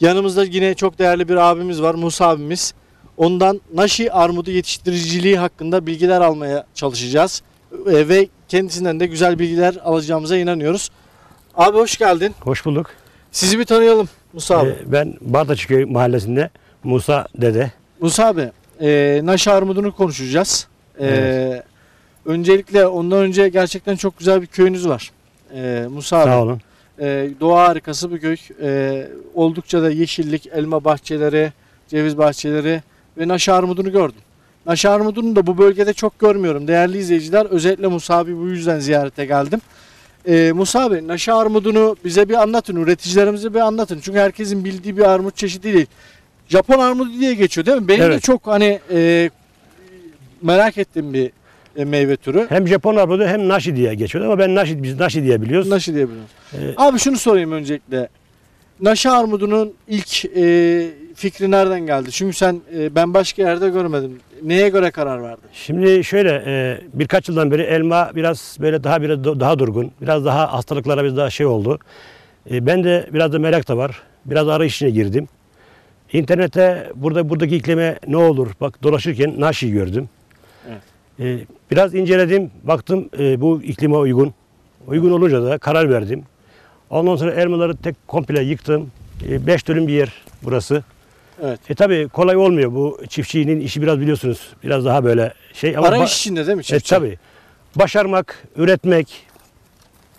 Yanımızda yine çok değerli bir abimiz var Musa abimiz. Ondan naşi armudu yetiştiriciliği hakkında bilgiler almaya çalışacağız. E, ve kendisinden de güzel bilgiler alacağımıza inanıyoruz. Abi hoş geldin. Hoş bulduk. Sizi bir tanıyalım Musa abi. Ee, ben Bardaçköy mahallesinde Musa Dede. Musa abi, e, naşi armudunu konuşacağız. E, Evet. Öncelikle ondan önce gerçekten çok güzel bir köyünüz var. E, Musa abi. Sağ olun. E, doğa harikası bir köy. E, oldukça da yeşillik, elma bahçeleri, ceviz bahçeleri ve naşi armudunu gördüm. Naşi armudunu da bu bölgede çok görmüyorum. Değerli izleyiciler özellikle Musa abi bu yüzden ziyarete geldim. E, Musa abi naşi armudunu bize bir anlatın, üreticilerimize bir anlatın. Çünkü herkesin bildiği bir armut çeşidi değil. Japon armudu diye geçiyor değil mi? Benim de Evet. çok hani e, merak ettiğim bir meyve türü. Hem Japon armudu hem Nashi diye geçiyor ama ben Nashi, biz Nashi diye biliyoruz. Naşı diyebiliyoruz. Ee, Abi şunu sorayım öncelikle. Naşı armudunun ilk e, fikri nereden geldi? Çünkü sen e, ben başka yerde görmedim. Neye göre karar verdin? Şimdi şöyle e, birkaç yıldan beri elma biraz böyle daha biraz daha durgun. Biraz daha hastalıklara biraz daha şey oldu. E, ben de biraz da merak da var. Biraz arayış içine girdim. İnternete burada buradaki iklime ne olur bak dolaşırken Nashi gördüm. E, biraz inceledim. Baktım e, bu iklime uygun. Uygun olunca da karar verdim. Ondan sonra elmaları tek komple yıktım. 5 dönüm bir yer burası. Evet. E tabi kolay olmuyor bu çiftçinin işi biraz biliyorsunuz. Biraz daha böyle şey ama Arayış içinde değil mi e, çiftçi? tabi. Başarmak, üretmek.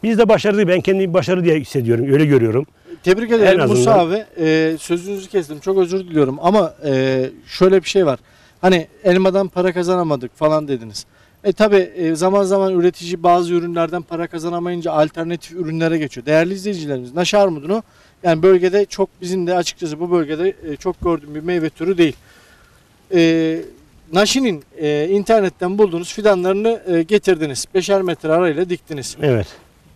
Biz de başarı ben kendimi başarı diye hissediyorum. Öyle görüyorum. Tebrik ederim Musa abi. E, sözünüzü kestim. Çok özür diliyorum. Ama e, şöyle bir şey var. Hani elmadan para kazanamadık falan dediniz. E tabi zaman zaman üretici bazı ürünlerden para kazanamayınca alternatif ürünlere geçiyor. Değerli izleyicilerimiz Naş armudunu yani bölgede çok bizim de açıkçası bu bölgede e, çok gördüğüm bir meyve türü değil. E, Naşi'nin e, internetten bulduğunuz fidanlarını e, getirdiniz. Beşer metre arayla diktiniz. Evet.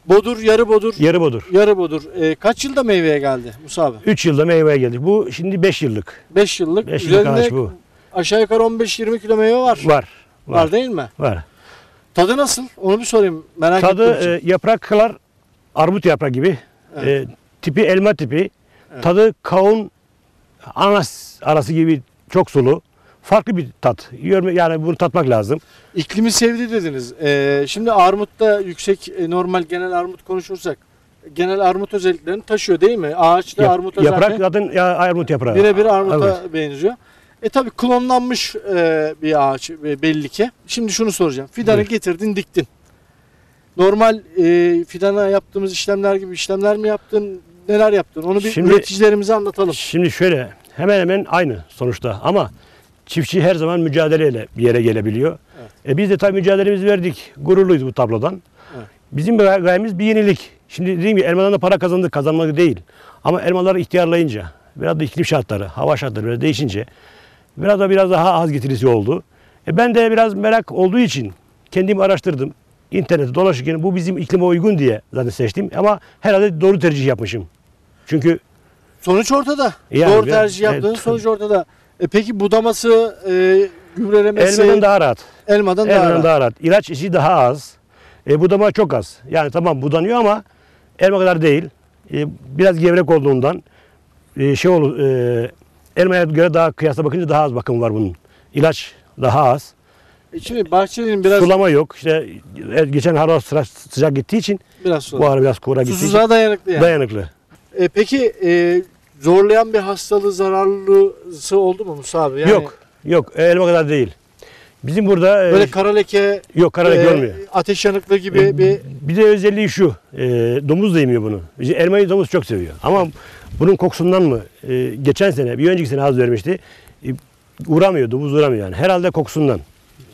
Bodur, yarı bodur, Yarı budur. yarı bodur. E, kaç yılda meyveye geldi Musa abi? 3 yılda meyveye geldik. Bu şimdi 5 yıllık. 5 yıllık. 5 yıllık ağaç bu. Aşağı yukarı 15-20 kilo meyve var. Var. Var. Var. değil mi? Var. Tadı nasıl? Onu bir sorayım. Merak Tadı e, yapraklar armut yaprağı gibi. Evet. E, tipi elma tipi. Evet. Tadı kavun anas arası gibi çok sulu. Farklı bir tat. Yani bunu tatmak lazım. İklimi sevdi dediniz. E, şimdi armutta yüksek e, normal genel armut konuşursak genel armut özelliklerini taşıyor değil mi? Ağaçta Yap- armuta yaprak zaten zaten ya, armut yaprağı. birebir armuta Evet. benziyor. E tabi klonlanmış e, bir ağaç e, belli ki. Şimdi şunu soracağım. Fidanı Buyur. getirdin diktin. Normal e, fidana yaptığımız işlemler gibi işlemler mi yaptın? Neler yaptın? Onu bir Şimdi- üreticilerimize anlatalım. Şimdi şöyle hemen hemen aynı sonuçta ama çiftçi her zaman mücadeleyle bir yere gelebiliyor. Evet. E biz de tabii mücadelemizi verdik. Gururluyuz bu tablodan. Evet. Bizim gay- gayemiz bir yenilik. Şimdi dediğim gibi elmadan da para kazandık, kazanmak değil. Ama elmalar ihtiyarlayınca, biraz da iklim şartları, hava şartları biraz değişince biraz da biraz daha az getirisi oldu. E ben de biraz merak olduğu için kendim araştırdım. İnternette dolaşırken bu bizim iklime uygun diye zaten seçtim. Ama herhalde doğru tercih yapmışım. Çünkü Sonuç ortada. Yani Doğru ben- tercih yaptığın evet. sonuç ortada. E peki budaması, e, gübrelemesi elmadan daha rahat. elmadan daha, Elmadan rahat. daha rahat. İlaç işi daha az. E, budama çok az. Yani tamam budanıyor ama elma kadar değil. E, biraz gevrek olduğundan e, şey olur. E, elmaya göre daha kıyasla bakınca daha az bakım var bunun. İlaç daha az. E şimdi bahçenin biraz Sulama yok. İşte e, geçen hava sıra- sıcak gittiği için biraz bu sonra. ara biraz kura gittiği için Susuzluğa dayanıklı yani. dayanıklı. E peki e, zorlayan bir hastalığı zararlısı oldu mu Musa abi? Yani yok. Yok. elma kadar değil. Bizim burada e, Böyle kara leke, yok kara leke e, olmuyor. ateş yanıklığı gibi E, bir Bir de özelliği şu. E, domuz da yemiyor bunu. Elmayı domuz çok seviyor. Ama bunun kokusundan mı? e, geçen sene, bir önceki sene az vermişti. E, uğramıyor, domuz uğramıyor yani. Herhalde kokusundan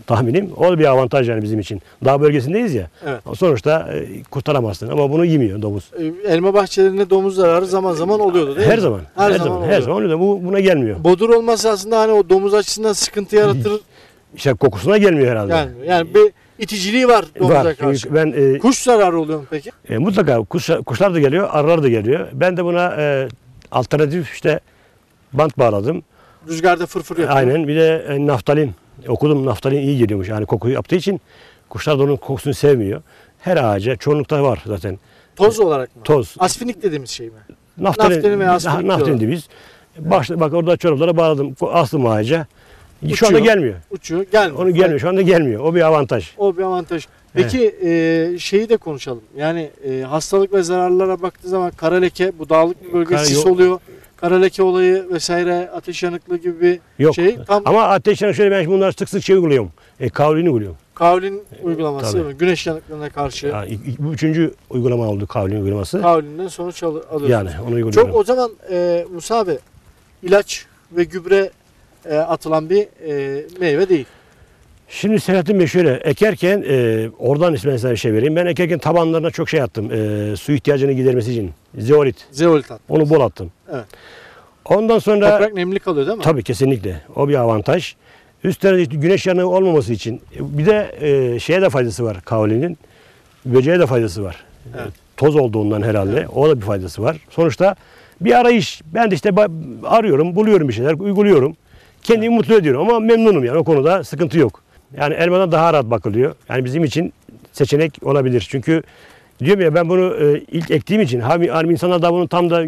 tahminim. O bir avantaj yani bizim için. Dağ bölgesindeyiz ya. Evet. Sonuçta e, kurtaramazsın ama bunu yemiyor domuz. e, elma bahçelerinde domuz zararı zaman zaman oluyordu değil Her mi? zaman. Her Her, zaman zaman. oluyor. Her zaman oluyor. Bu buna gelmiyor. Bodur olması aslında hani o domuz açısından sıkıntı yaratır İşte kokusuna gelmiyor herhalde. yani. Yani bir iticiliği var domuza Var. karşı. Ben e, Kuş zararı oluyor mu peki? E, mutlaka kuş, kuşlar da geliyor, arılar da geliyor. Ben de buna e, alternatif işte bant bağladım. Rüzgarda fırfır yapıyor. Aynen bir de e, naftalin. Okudum naftalin iyi geliyormuş yani koku yaptığı için. Kuşlar da onun kokusunu sevmiyor. Her ağaca çoğunlukta var zaten. Toz olarak mı? Toz. Asfinik dediğimiz şey mi? Naftali, Naftali veya aspirin Naftali diyorlar. diyoruz. Başta bak orada çoraplara bağladım. Astım ağaca. Şu anda Uçuyor. gelmiyor. Uçuyor. Gelmiyor. Onu gelmiyor. Şu anda gelmiyor. O bir avantaj. O bir avantaj. Peki e, şeyi de konuşalım. Yani e, hastalık ve zararlara baktığı zaman kara leke, bu dağlık bir bölge Kara- sis oluyor. Kara leke olayı vesaire, ateş yanıklığı gibi bir Yok. şey. Tam Ama ateşten şöyle ben bunlar sık sık şey uyguluyorum. E, kavlini uyguluyorum. kavlin uygulaması Tabii. değil mi? Güneş yanıklığına karşı Ya, i- i- bu üçüncü uygulama oldu kavlin uygulaması. kavlinden sonuç al- alıyorsunuz. Yani onu uyguluyorum. Çok o zaman e, Musa abi ilaç ve gübre e, atılan bir e, meyve değil. Şimdi Selahattin Bey şöyle ekerken e, oradan ben size bir şey vereyim. Ben ekerken tabanlarına çok şey attım. E, su ihtiyacını gidermesi için. Zeolit. Zeolit at. Onu bol attım. Evet. Ondan sonra Toprak nemli kalıyor değil mi? tabii kesinlikle o bir avantaj. Üstlerine işte güneş yanığı olmaması için e, bir de e, şeye de faydası var kavlinin. Böceğe de faydası var. Evet. Toz olduğundan herhalde. O da bir faydası var. Sonuçta bir arayış. Ben de işte arıyorum, buluyorum bir şeyler, uyguluyorum. Kendimi mutlu ediyorum ama memnunum yani o konuda sıkıntı yok. Yani elmadan daha rahat bakılıyor. Yani bizim için seçenek olabilir. Çünkü diyorum ya ben bunu e, ilk ektiğim için hani insanlar da bunu tam da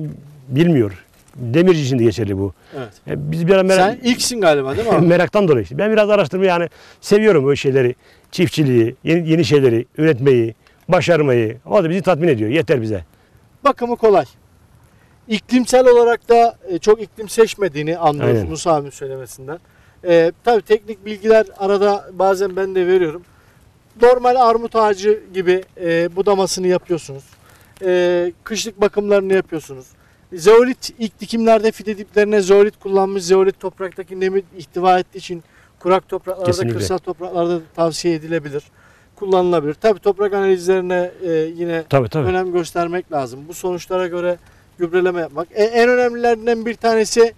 bilmiyor. Demirci için de geçerli bu. Evet. E, biz bir ara merak, Sen ilksin galiba değil mi abi? meraktan dolayı. işte. Ben biraz araştırma yani seviyorum o şeyleri. Çiftçiliği, yeni, yeni şeyleri üretmeyi, başarmayı. O da bizi tatmin ediyor. Yeter bize. Bakımı kolay. İklimsel olarak da e, çok iklim seçmediğini anlıyoruz Aynen. Musa abinin söylemesinden. E, tabii teknik bilgiler arada bazen ben de veriyorum. Normal armut ağacı gibi e, budamasını yapıyorsunuz. E, kışlık bakımlarını yapıyorsunuz. Zeolit ilk dikimlerde fide diplerine zeolit kullanmış. Zeolit topraktaki nemi ihtiva ettiği için kurak topraklarda, Kesinlikle. kırsal topraklarda da tavsiye edilebilir. Kullanılabilir. Tabii toprak analizlerine e, yine Tabii tabii. önem göstermek lazım. Bu sonuçlara göre gübreleme yapmak. E, en önemlilerinden bir tanesi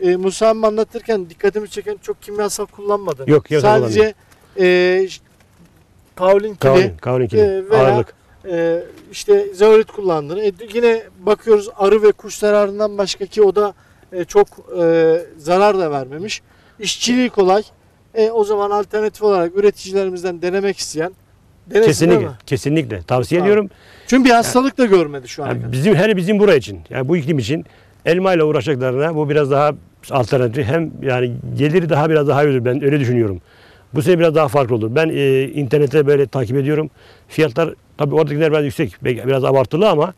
e, Musa Emmi anlatırken dikkatimi çeken çok kimyasal kullanmadı. Yok, kimyasal Sadece e, kavlin kili, kavlin kili. e, veya Ağırlık. e, işte zeolit kullandığını. E, yine bakıyoruz arı ve kuş zararından başka ki o da e, çok e, zarar da vermemiş. İşçiliği kolay. E, o zaman alternatif olarak üreticilerimizden denemek isteyen denesin Kesinlikle. mi? Kesinlikle. Tavsiye Tamam. ediyorum. Çünkü bir hastalık da görmedi şu an. Yani bizim hele bizim buraya için. Yani bu iklim için elma ile uğraşacaklarına bu biraz daha alternatif. Hem yani geliri daha biraz daha olur. Ben öyle düşünüyorum. Bu sene biraz daha farklı olur. Ben e, internette böyle takip ediyorum. Fiyatlar tabii oradakiler biraz yüksek. Biraz abartılı ama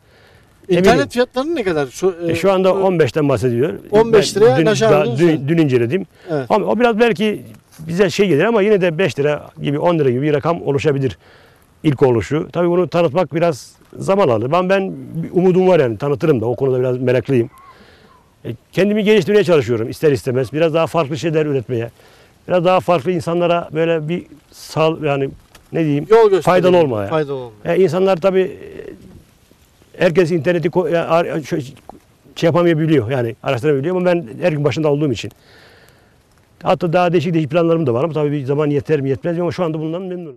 İnternet eminim. fiyatları ne kadar? Şu, e, şu anda 15'ten bahsediyor. 15 Ben liraya dün, aşağı daha alıyorsun. dün, dün inceledim. Evet. Ama o biraz belki bize şey gelir ama yine de 5 lira gibi 10 lira gibi bir rakam oluşabilir ilk oluşu. Tabii bunu tanıtmak biraz zaman alır. Ben ben umudum var yani tanıtırım da o konuda biraz meraklıyım. E, Kendimi geliştirmeye çalışıyorum ister istemez. Biraz daha farklı şeyler üretmeye. Biraz daha farklı insanlara böyle bir sal yani ne diyeyim? Yol. Faydalı olmaya. Faydalı olmaya. E, insanlar tabii e, herkes interneti şey yapamayabiliyor yani araştırabiliyor ama ben her gün başında olduğum için. Hatta daha değişik değişik planlarım da var ama tabii bir zaman yeter mi yetmez mi ama şu anda bundan memnunum.